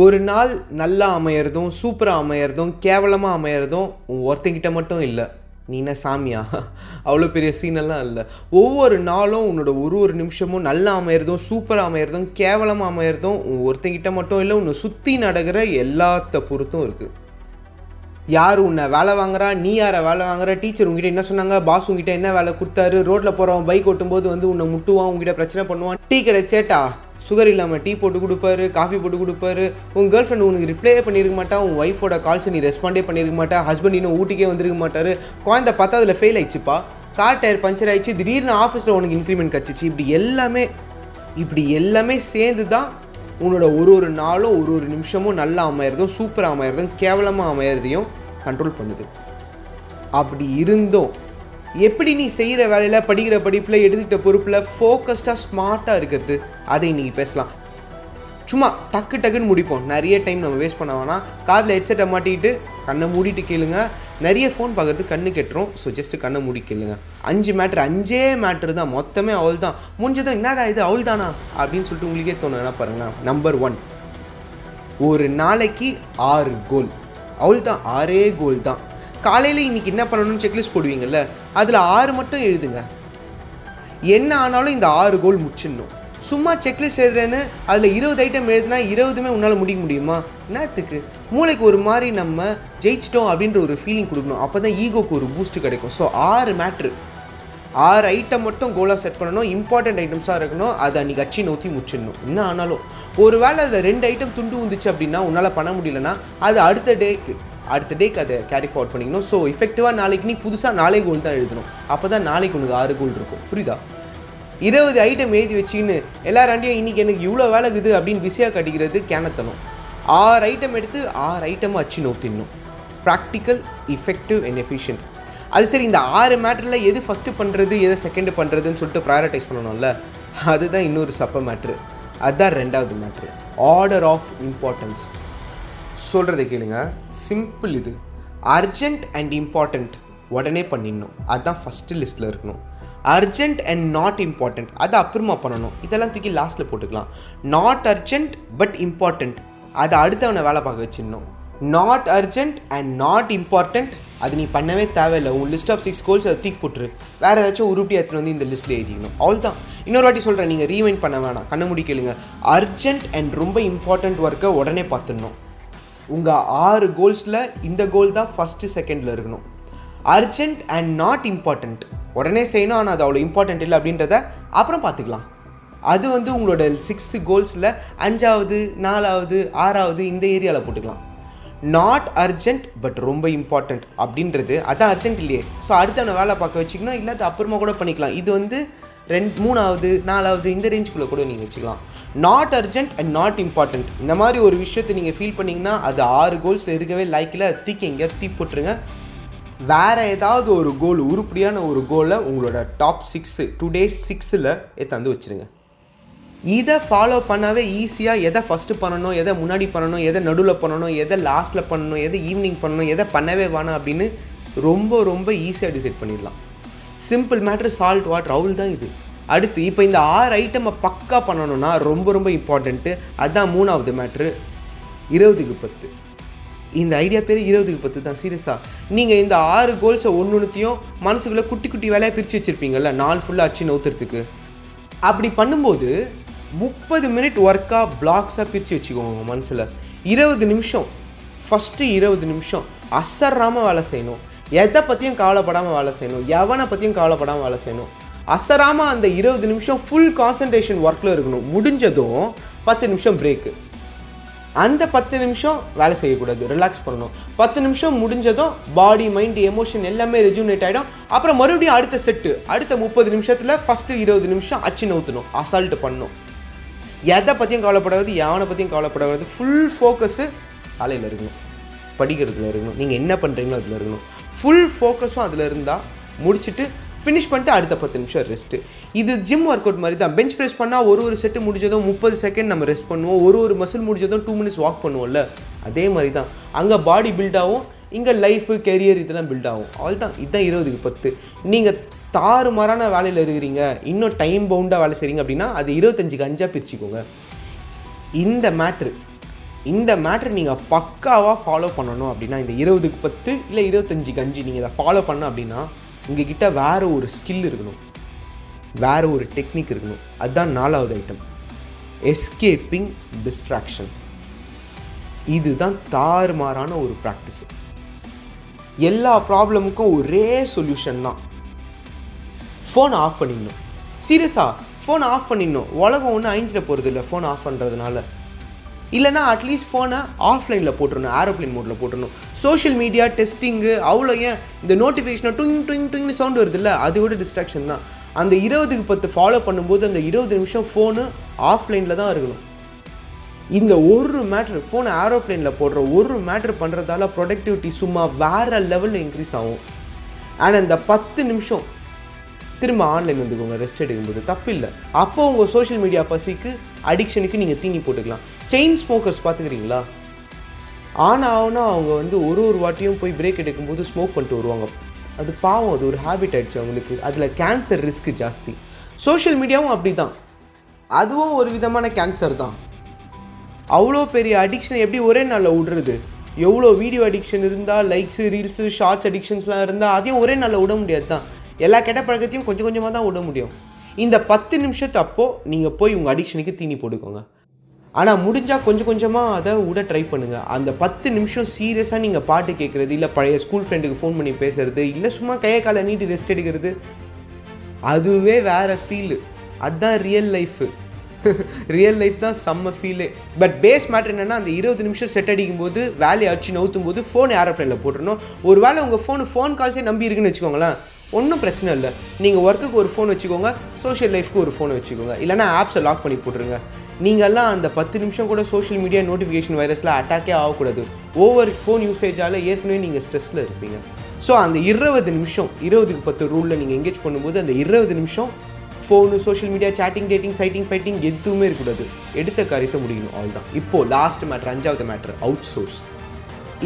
ஒரு நாள் நல்லா அமையிறதும் சூப்பராக அமையிறதும் கேவலமாக அமையிறதும் உன் ஒருத்தங்கிட்ட மட்டும் இல்லை. நீ என்ன சாமியா? அவ்வளோ பெரிய சீனெல்லாம் இல்லை. ஒவ்வொரு நாளும் உன்னோட ஒரு ஒரு நிமிஷமும் நல்லா அமையிறதும் சூப்பராக அமையிறதும் கேவலமாக அமையிறதும் உன் ஒருத்தங்கிட்ட மட்டும் இல்லை உன்னை சுற்றி நடக்கிற எல்லாத்த பொறுத்தும் இருக்குது யார் உன்னை வேலை வாங்குறா? நீ யாரை வேலை வாங்குற? டீச்சர் உங்ககிட்ட என்ன சொன்னாங்க? பாஸ் உங்ககிட்ட என்ன வேலை கொடுத்தாரு? ரோட்டில் போகிறவன் பைக் ஓட்டும்போது வந்து உன்னை முட்டுவான் உங்ககிட்ட பிரச்சனை பண்ணுவான். டீ கடை சேட்டா? சுகர் இல்லாமல் டீ போட்டு கொடுப்பாரு காஃபி போட்டு கொடுப்பாரு. உங்கள் கேர்ள் ஃப்ரெண்ட் உனக்கு ரிப்ளையே பண்ணியிருக்க மாட்டா உன் ஒய்ஃபோட கால்ஸை நீ ரெஸ்பாண்டே பண்ணியிருக்க மாட்டா ஹஸ்பண்ட் இன்னும் ஊட்டிக்கே வந்திருக்க மாட்டாரு. குழந்தை பார்த்தா அதில் ஃபெயில் ஆயிடுச்சுப்பா. கார் டயர் பஞ்சர் ஆயிடுச்சு. திடீர்னு ஆஃபீஸில் உனக்கு இன்க்ரிமெண்ட் கிடச்சிச்சு இப்படி எல்லாமே இப்படி எல்லாமே சேர்ந்து தான் உன்னோட ஒரு ஒரு நாளும் ஒரு ஒரு நிமிஷமும் நல்லா அமையறதும் சூப்பராக அமையறதும் கேவலமாக அமையறதையும் கண்ட்ரோல் பண்ணுது. அப்படி இருந்தும் எப்படி நீ செய்கிற வேலையில் படிக்கிற படிப்பில் எடுத்துக்கிட்ட பொறுப்பில் ஃபோக்கஸ்டாக ஸ்மார்ட்டாக இருக்கிறது அதை நீங்கள் பேசலாம். சும்மா டக்கு டக்குன்னு முடிப்போம். நிறைய டைம் நம்ம வேஸ்ட் பண்ண வேணாம். காதில் ஹெட்செட்டை மாட்டிக்கிட்டு கண்ணை மூடிட்டு கேளுங்க. நிறைய ஃபோன் பார்க்குறது கண்ணு கெட்டுரும். ஸோ ஜஸ்ட்டு கண்ணை மூடி கேளுங்க. அஞ்சு மேட்ரு அஞ்சே மேட்ரு தான். மொத்தமே அவள் தான் முடிஞ்சதும் என்னடா இது அவள் தானா அப்படின்னு சொல்லிட்டு உங்களுக்கே தோணும். என்ன நம்பர் ஒன் ஒரு நாளைக்கு ஆறு கோல் அவள் தான் ஆறே கோல் தான். காலையில் இன்றைக்கி என்ன பண்ணணும்னு செக்லிஸ்ட் போடுவீங்கல்ல அதில் ஆறு மட்டும் எழுதுங்க. என்ன ஆனாலும் இந்த ஆறு கோல் முடிச்சிடணும். சும்மா செக்லிஸ்ட் எழுதுறேன்னு அதில் இருபது ஐட்டம் எழுதுனா இருபதுமே உன்னால் முடிக்க முடியுமா? என்னத்துக்கு? மூளைக்கு ஒரு மாதிரி நம்ம ஜெயிச்சிட்டோம் அப்படின்ற ஒரு ஃபீலிங் கொடுக்கணும். அப்போ தான் ஈகோக்கு ஒரு பூஸ்ட் கிடைக்கும். ஸோ ஆறு மேட்ரு ஆறு ஐட்டம் மட்டும் கோலாக செட் பண்ணணும். இம்பார்ட்டண்ட் ஐட்டம்ஸாக இருக்கணும். அதை அன்றைக்கி அச்சி நோத்தி முடிச்சிடணும். என்ன ஆனாலும். ஒரு வேளை அதை ரெண்டு ஐட்டம் துண்டு வந்துச்சு அப்படின்னா உன்னால் பண்ண முடியலன்னா அது அடுத்த டேக்கு அடுத்த டேக்கு அதை கேரி ஃபார்வர்ட் பண்ணிக்கணும். ஸோ இஃபெக்டிவாக நாளைக்கு நீ புதுசாக நாளை கோல் தான் எழுதணும். அப்போ தான் நாளைக்கு உனக்கு ஆறு கோல் இருக்கும். புரியுதா? இருபது ஐட்டம் எழுதி வச்சுக்கின்னு எல்லாராண்டியும் இன்றைக்கி எனக்கு இவ்வளோ வேலை இருக்குது அப்படின்னு பிஸியாக கட்டிக்கிறது கேனத்தனம். ஆறு ஐட்டம் எடுத்து ஆறு ஐட்டமாக அச்சு நோக்கிடணும் ப்ராக்டிக்கல் இஃபெக்டிவ் அண்ட் எஃபிஷியன்ட் அது சரி இந்த ஆறு மேட்டரில் எது ஃபஸ்ட்டு பண்ணுறது எதை செகண்ட் பண்ணுறதுன்னு சொல்லிட்டு ப்ரையாரிட்டைஸ் பண்ணணும்ல? அதுதான் இன்னொரு சப்ப மேட்ரு அதுதான் ரெண்டாவது மேட்ரு ஆர்டர் ஆஃப் இம்பார்ட்டன்ஸ் சொல்கிறத கேளுங்க. சிம்பிள் இது. அர்ஜென்ட் அண்ட் இம்பார்ட்டண்ட் உடனே பண்ணிடணும். அதுதான் ஃபஸ்ட்டு லிஸ்ட்டில் இருக்கணும். அர்ஜென்ட் அண்ட் நாட் இம்பார்ட்டண்ட் அதை அப்புறமா பண்ணணும். இதெல்லாம் தூக்கி லாஸ்ட்டில் போட்டுக்கலாம். நாட் அர்ஜென்ட் பட் இம்பார்ட்டண்ட் அதை அடுத்தவனை வேலை பார்க்க வச்சிடணும். Not urgent and not important அது நீ பண்ணவே தேவையில்லை. உன் லிஸ்ட் ஆஃப் சிக்ஸ் கோல்ஸ் அதை தூக்கி போட்டுரு. வேறு ஏதாச்சும் உருப்படியாக எடுத்துகிட்டு வந்து இந்த லிஸ்ட்டில் எழுதிக்கணும். அவள் தான் இன்னொரு வாட்டி சொல்கிறேன் நீங்கள் ரீவைண்ட் பண்ண வேணாம். கண்ண முடி கேளுங்க. அர்ஜென்ட் அண்ட் ரொம்ப இம்பார்ட்டண்ட் ஒர்க்கை உடனே பார்த்துடணும். உங்கள் ஆறு கோல்ஸில் இந்த கோல் தான் ஃபஸ்ட்டு செகண்டில் இருக்கணும். அர்ஜென்ட் அண்ட் நாட் இம்பார்ட்டண்ட் உடனே செய்யணும் ஆனால் அது அவ்வளோ இம்பார்ட்டண்ட் இல்லை அப்படின்றத அப்புறம் பார்த்துக்கலாம். அது வந்து உங்களோட சிக்ஸ்த்து கோல்ஸில் அஞ்சாவது நாலாவது ஆறாவது இந்த ஏரியாவில் போட்டுக்கலாம். நாட் அர்ஜென்ட் பட் ரொம்ப இம்பார்ட்டண்ட் அப்படின்றது அதான் அர்ஜென்ட் இல்லையே. ஸோ அடுத்தவனை வேலை பார்க்க வச்சுக்கணும் இல்லை அது அப்புறமா கூட பண்ணிக்கலாம். இது வந்து ரெண்டு மூணாவது நாலாவது இந்த ரேஞ்சுக்குள்ளே கூட நீங்கள் வச்சுக்கலாம். Not urgent and not important இந்த மாதிரி ஒரு விஷயத்தை நீங்கள் ஃபீல் பண்ணிங்கன்னா அது ஆறு கோல்ஸில் இருக்கவே லைக்கில் தூக்கி தீ போட்டுருங்க. வேறு ஏதாவது ஒரு கோல் உருப்படியான ஒரு கோலை உங்களோட டாப் சிக்ஸு டூ டேஸ் சிக்ஸில் ஏற்றாந்து வச்சுருங்க. இதை ஃபாலோ பண்ணாவே ஈஸியாக எதை ஃபஸ்ட்டு பண்ணணும் எதை முன்னாடி பண்ணணும் எதை நடுவில் பண்ணணும் எதை லாஸ்ட்டில் பண்ணணும் எதை ஈவினிங் பண்ணணும் எதை பண்ணவே வேணாம் அப்படின்னு ரொம்ப ரொம்ப ஈஸியாக டிசைட் பண்ணிடலாம். சிம்பிள் மேட்ரு சால்ட் வாட் அவுல் தான் இது. அடுத்து இப்போ இந்த ஆறு ஐட்டமை பக்கா பண்ணணும்னா ரொம்ப ரொம்ப இம்பார்ட்டண்ட்டு அதுதான் மூணாவது மேட்ரு இருபதுக்கு பத்து. இந்த ஐடியா பேர் இருபதுக்கு பத்து தான். சீரியஸாக நீங்கள் இந்த ஆறு கோல்ஸை ஒன்று ஒன்றுத்தையும் மனசுக்குள்ளே குட்டி குட்டி வேலையாக பிரித்து வச்சுருப்பீங்கள்ல நாள் ஃபுல்லாக அச்சு நவுத்துறதுக்கு. அப்படி பண்ணும்போது முப்பது மினிட் ஒர்க்காக பிளாக்ஸாக பிரித்து வச்சுக்கோங்க உங்கள் மனசில். இருபது நிமிஷம். ஃபஸ்ட்டு இருபது நிமிஷம். அசராமல் வேலை செய்யணும். எதை பற்றியும் கவலைப்படாமல் வேலை செய்யணும். எவனை பற்றியும் கவலைப்படாமல் வேலை செய்யணும். அசராமல் அந்த இருபது நிமிஷம் ஃபுல் கான்சன்ட்ரேஷன் ஒர்க்கில் இருக்கணும். முடிஞ்சதும் பத்து நிமிஷம் பிரேக்கு அந்த பத்து நிமிஷம் வேலை செய்யக்கூடாது. ரிலாக்ஸ் பண்ணணும். பத்து நிமிஷம் முடிஞ்சதும் பாடி மைண்ட் எமோஷன் எல்லாமே ரெஜூனேட் ஆகிடும் அப்புறம் மறுபடியும் அடுத்த செட்டு அடுத்த முப்பது நிமிஷத்தில் ஃபஸ்ட்டு இருபது நிமிஷம் அச்சு நவுத்தணும் அசால்ட் பண்ணணும். எதை பற்றியும் கவலைப்படாது எவனை பற்றியும் கவலைப்படாது ஃபுல் ஃபோக்கஸு வேலையில் இருக்கணும். படிக்கிறதுல இருக்கணும். நீங்கள் என்ன பண்ணுறீங்களோ அதில் இருக்கணும். ஃபுல் ஃபோக்கஸும் அதில் இருந்தால் முடிச்சுட்டு ஃபினிஷ் பண்ணிட்டு அடுத்த பத்து நிமிஷம் ரெஸ்ட்டு இது ஜிம் ஒர்க் அவுட் மாதிரி தான் பெஞ்ச் ப்ரெஸ் பண்ணால் ஒரு ஒரு செட்டு முடிஞ்சதும் முப்பது செகண்ட் நம்ம ரெஸ்ட் பண்ணுவோம். ஒரு ஒரு மசில் முடிஞ்சதும் டூ மினிட்ஸ் வாக் பண்ணுவோம்ல. அதே மாதிரி தான் அங்கே பாடி பில்ட் ஆகும். இங்கே லைஃபு கெரியர் இதெல்லாம் பில்ட் ஆகும். தான் இதுதான் இருபதுக்கு பத்து. நீங்கள் தாறுமாறான வேலையில் இருக்கிறீங்க. இன்னும் டைம் பவுண்டாக வேலை செய்கிறீங்க அப்படின்னா அது இருபத்தஞ்சுக்கு அஞ்சாக பிரிச்சுக்கோங்க. இந்த மேட்ரு இந்த மேட்ரு நீங்கள் பக்காவாக ஃபாலோ பண்ணணும் அப்படின்னா இந்த இருபதுக்கு பத்து இல்லை இருபத்தஞ்சுக்கு அஞ்சு நீங்கள் இதை ஃபாலோ பண்ணோம் அப்படின்னா உங்ககிட்ட வேறு ஒரு ஸ்கில் இருக்கணும். வேறு ஒரு டெக்னிக் இருக்கணும். அதுதான் நாலாவது ஐட்டம் எஸ்கேப்பிங் டிஸ்ட்ராக்ஷன் இதுதான் தாறுமாறான ஒரு ப்ராக்டிஸ் எல்லா ப்ராப்ளமுக்கும் ஒரே சொல்யூஷன் தான். ஃபோன் ஆஃப் பண்ணிடணும். சீரியஸாக ஃபோன் ஆஃப் பண்ணிடணும். உலகம் ஒன்றும் அழிஞ்சிட போகிறது இல்லை ஃபோன் ஆஃப் பண்ணுறதுனால இல்லைனா அட்லீஸ்ட் ஃபோனை ஆஃப்லைனில் போட்டுருணும் ஏரோப்ளைன் மோடில் போட்டுருணும் சோஷியல் மீடியா டெஸ்டிங்கு அவ்வளோ ஏன்? இந்த நோட்டிஃபிகேஷனை டுங் டுங் டுங்னு சவுண்ட் வருது இல்லை அது விட டிஸ்ட்ராக்ஷன் தான். அந்த இருபதுக்கு பத்து ஃபாலோ பண்ணும்போது அந்த இருபது நிமிஷம் ஃபோனு ஆஃப்லைனில் தான் இருக்கணும். இந்த ஒரு மேட்ரு ஃபோனை ஏரோப்ளேனில் போடுற ஒரு மேட்ரு பண்ணுறதால ப்ரொடக்டிவிட்டி சும்மா வேறு லெவலில் இன்க்ரீஸ் ஆகும். ஆனால் இந்த பத்து நிமிஷம் திரும்ப ஆன்லைன் வந்துக்கோங்க ரெஸ்ட் எடுக்கும்போது. தப்பு இல்லை அப்போ உங்கள் சோஷியல் மீடியா பசிக்கு அடிக்ஷனுக்கு நீங்கள் தீனி போட்டுக்கலாம். செயின் ஸ்மோக்கர்ஸ் பார்த்துக்கிறீங்களா ஆன் ஆகுனா அவங்க வந்து ஒரு ஒரு வாட்டியும் போய் பிரேக் எடுக்கும்போது ஸ்மோக் பண்ணிட்டு வருவாங்க. அது பாவம் அது ஒரு ஹேபிட் ஆகிடுச்சு அவங்களுக்கு. அதில் கேன்சர் ரிஸ்க் ஜாஸ்தி. சோஷியல் மீடியாவும் அப்படி தான் அதுவும் ஒரு விதமான கேன்சர் தான். அவ்வளோ பெரிய அடிக்ஷன் எப்படி ஒரே நாளில் விடுறது? எவ்வளோ வீடியோ அடிக்ஷன் இருந்தால் லைக்ஸு ரீல்ஸு ஷார்ட்ஸ் அடிக்ஷன்ஸ்லாம் இருந்தால் அதையும் ஒரே நாளில் விட முடியாது தான் எல்லா கெட்ட பழக்கத்தையும் கொஞ்சம் கொஞ்சமாக தான் விட முடியும். இந்த பத்து நிமிஷத்து அப்போது நீங்கள் போய் உங்கள் அடிக்ஷனுக்கு தீனி போட்டுக்கோங்க. ஆனால் முடிஞ்சால் கொஞ்சம் கொஞ்சமாக அதை விட ட்ரை பண்ணுங்கள் அந்த பத்து நிமிஷம் சீரியஸாக நீங்கள் பாட்டு கேட்குறது இல்லை பழைய ஸ்கூல் ஃப்ரெண்டுக்கு ஃபோன் பண்ணி பேசுறது இல்லை சும்மா கையை காலை நீட்டி ரெஸ்ட் எடுக்கிறது அதுவே வேற ஃபீலு அதுதான் ரியல் லைஃபு ரியல் லைஃப் தான் செம்ம ஃபீலு பட் பேஸ் மேட்ரு என்னென்னா அந்த இருபது நிமிஷம் செட் அடிக்கும் போது வேலையை அடிச்சு நவுத்தும் போது ஃபோன் ஏரோப்ளைனில் போட்டுருணும் ஒரு வேளை உங்கள் ஃபோனு ஃபோன் கால்ஸே நம்பி இருக்குன்னு வச்சுக்கோங்களேன். ஒன்றும் பிரச்சனை இல்லை. நீங்கள் ஒர்க்குக்கு ஒரு ஃபோன் வச்சுக்கோங்க சோஷியல் லைஃப்க்கு ஒரு ஃபோன் வச்சுக்கோங்க. இல்லைனா ஆப்ஸை லாக் பண்ணி போட்டுருங்க. நீங்கள்லாம் அந்த பத்து நிமிஷம் கூட சோஷியல் மீடியா நோட்டிஃபிகேஷன் வைரஸில் அட்டாக்கே ஆகக்கூடாது. ஓவர் ஃபோன் யூசேஜால் ஏற்கனவே நீங்கள் ஸ்ட்ரெஸ்ஸில் இருப்பீங்க. ஸோ அந்த இருபது நிமிஷம் இருபதுக்கு பத்து ரூலில் நீங்கள் எங்கேஜ் பண்ணும்போது அந்த இருபது நிமிஷம் phone social media chatting dating sighting fighting எதுவுமே இருக்கக்கூடாது. எடுத்த காரியத்தை முடியணும் அவ்வளோதான் தான் இப்போது லாஸ்ட் மேட்ரு அஞ்சாவது மேட்ரு அவுட் சோர்ஸ்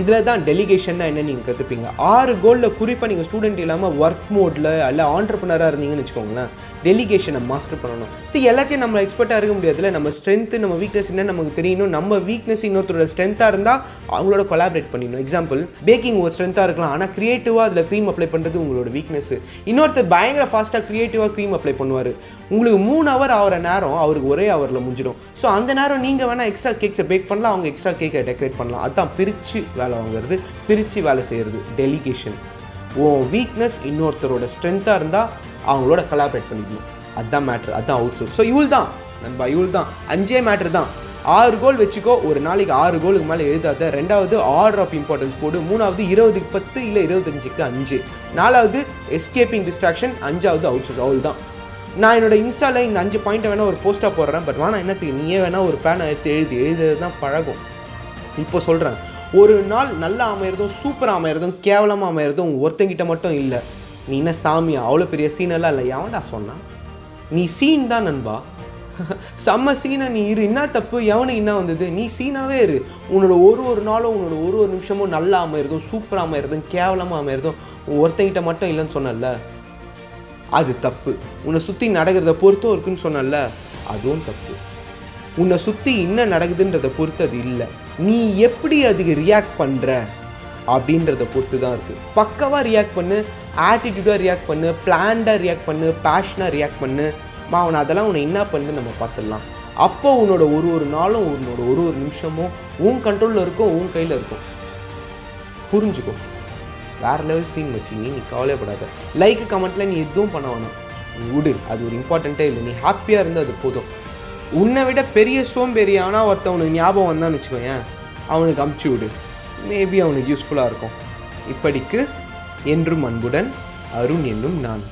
இதில் தான் டெலிகேஷன்னா என்ன நீங்கள் கற்றுப்பீங்க ஆறு கோலில் குறிப்பாக நீங்கள் ஸ்டூடெண்ட் இல்லாமல் ஒர்க் மோடில் அல்ல ஆண்டர்பனராக இருந்தீங்கன்னு வச்சுக்கோங்களேன். டெலிகேஷனை மாஸ்டர் பண்ணணும். சரி எல்லாத்தையும் நம்ம எக்ஸ்பர்ட்டாக இருக்க முடியாதுல நம்ம ஸ்ட்ரென்த்து நம்ம வீக்னஸ் என்ன நமக்கு தெரியணும். நம்ம வீக்னஸ் இன்னொருத்தரோட ஸ்ட்ரென்த்தாக இருந்தால் அவங்களோட கொலாபரேட் பண்ணிடணும். எக்ஸாம்பிள் பேக்கிங் ஒரு ஸ்ட்ரென்த்தாக இருக்கலாம். ஆனால் க்ரியேட்டிவாக அதில் க்ரீம் அப்ளை பண்ணுறது உங்களோட வீக்னஸ் இன்னொருத்தர் பயங்கர ஃபாஸ்ட்டாக க்ரியேட்டிவாக க்ரீம் அப்ளை பண்ணுவார். உங்களுக்கு மூணு ஹவர் ஆகிற நேரம் அவருக்கு ஒரே ஹவரில் முடிஞ்சிடும். ஸோ அந்த நேரம் நீங்கள் வேணால் எக்ஸ்ட்ரா கேக்ஸை பேக் பண்ணலாம். அவங்க எக்ஸ்ட்ரா கேக்கை டெக்கரேட் பண்ணலாம். அதுதான் பிரித்து வேலை வாங்குறது பிரித்து வேலை செய்கிறது டெலிகேஷன் உன் வீக்னஸ் இன்னொருத்தரோட ஸ்ட்ரென்த்தாக இருந்தால் அவங்களோட கலாபரேட் பண்ணிக்கணும். அதுதான் மேட்ரு அதுதான் அவுட் சோர்ஸ் ஸோ இவள் தான். நண்பா இவள் தான். அஞ்சே மேட்ரு தான். ஆறு கோல் வச்சுக்கோ ஒரு நாளைக்கு ஆறு கோலுக்கு மேலே எழுதாத ரெண்டாவது ஆர்டர் ஆஃப் இம்பார்ட்டன்ஸ் போடு மூணாவது இருபதுக்கு பத்து இல்லை இருபத்தஞ்சுக்கு அஞ்சு. நாலாவது எஸ்கேப்பிங் டிஸ்ட்ராக்ஷன் அஞ்சாவது அவுட் சோர்ஸ் அவள் தான். நான் என்னோட இன்ஸ்டாவில் இந்த அஞ்சு பாயிண்ட்டை வேணால் ஒரு போஸ்ட்டாக போடுறேன் பட் வேணா என்னத்துக்கு நீயே வேணால் ஒரு பேனை எடுத்து எழுதி. எழுதுறது தான் பழகும் இப்போ சொல்கிறேன் ஒரு நாள் நல்லா அமையிறதும் சூப்பராக அமையிறதும் கேவலமாக அமையிறதும் ஒருத்தங்கிட்ட மட்டும் இல்லை. நீ என்ன சாமியா? அவ்வளோ பெரிய சீனெல்லாம் இல்லை எவன்டா சொன்னான் நீ சீன் தான் நண்பா. செம்ம சீனை நீ இரு. என்ன தப்பு? எவனுக்கு என்ன வந்தது? நீ சீனாவே இரு. உன்னோட ஒரு ஒரு நாளும் உன்னோட ஒரு ஒரு நிமிஷமும் நல்லா அமையிறதும் சூப்பராக அமையிறதும் கேவலமாக அமையிறதும் ஒருத்தங்கிட்ட மட்டும் இல்லைன்னு சொன்னல அது தப்பு. உன்னை சுற்றி நடக்கிறத பொறுத்தும் இருக்குன்னு சொன்னல அதுவும் தப்பு. உன்னை சுற்றி என்ன நடக்குதுன்றதை பொறுத்து அது இல்லை. நீ எப்படி அதுக்கு ரியாக்ட் பண்ணுற அப்படின்றத பொறுத்து தான் இருக்குது பக்கவாக ரியாக்ட் பண்ணு ஆட்டிடியூடாக ரியாக்ட் பண்ணு பிளான்டாக ரியாக்ட் பண்ணு பேஷனாக ரியாக்ட் பண்ணு. அவனை அதெல்லாம் உன்னை என்ன பண்ணு நம்ம பார்த்துடலாம். அப்போ உன்னோட ஒரு ஒரு நாளும் உன்னோட ஒரு ஒரு நிமிஷமும் உன் கண்ட்ரோலில் இருக்கும் உன் கையில் இருக்கும். புரிஞ்சுக்கும் வேறு லெவல் சீன் வச்சு நீ நீ கவலைப்படாத லைக் கமெண்ட்டில் நீ எதுவும் பண்ண வேணாம். நீ விடு. அது ஒரு இம்பார்ட்டண்ட்டே இல்லை. நீ ஹாப்பியாக இருந்து அது போதும். உன்னை விட பெரிய சோம்பேறி ஆனால் ஒருத்தவனுக்கு ஞாபகம் வந்தான்னு வச்சுக்கோயேன். அவனுக்கு அமுச்சு விடு. மேபி அவனுக்கு யூஸ்ஃபுல்லாக இருக்கும். இப்படிக்கு என்றும் அன்புடன் அருண் என்னும் நான்.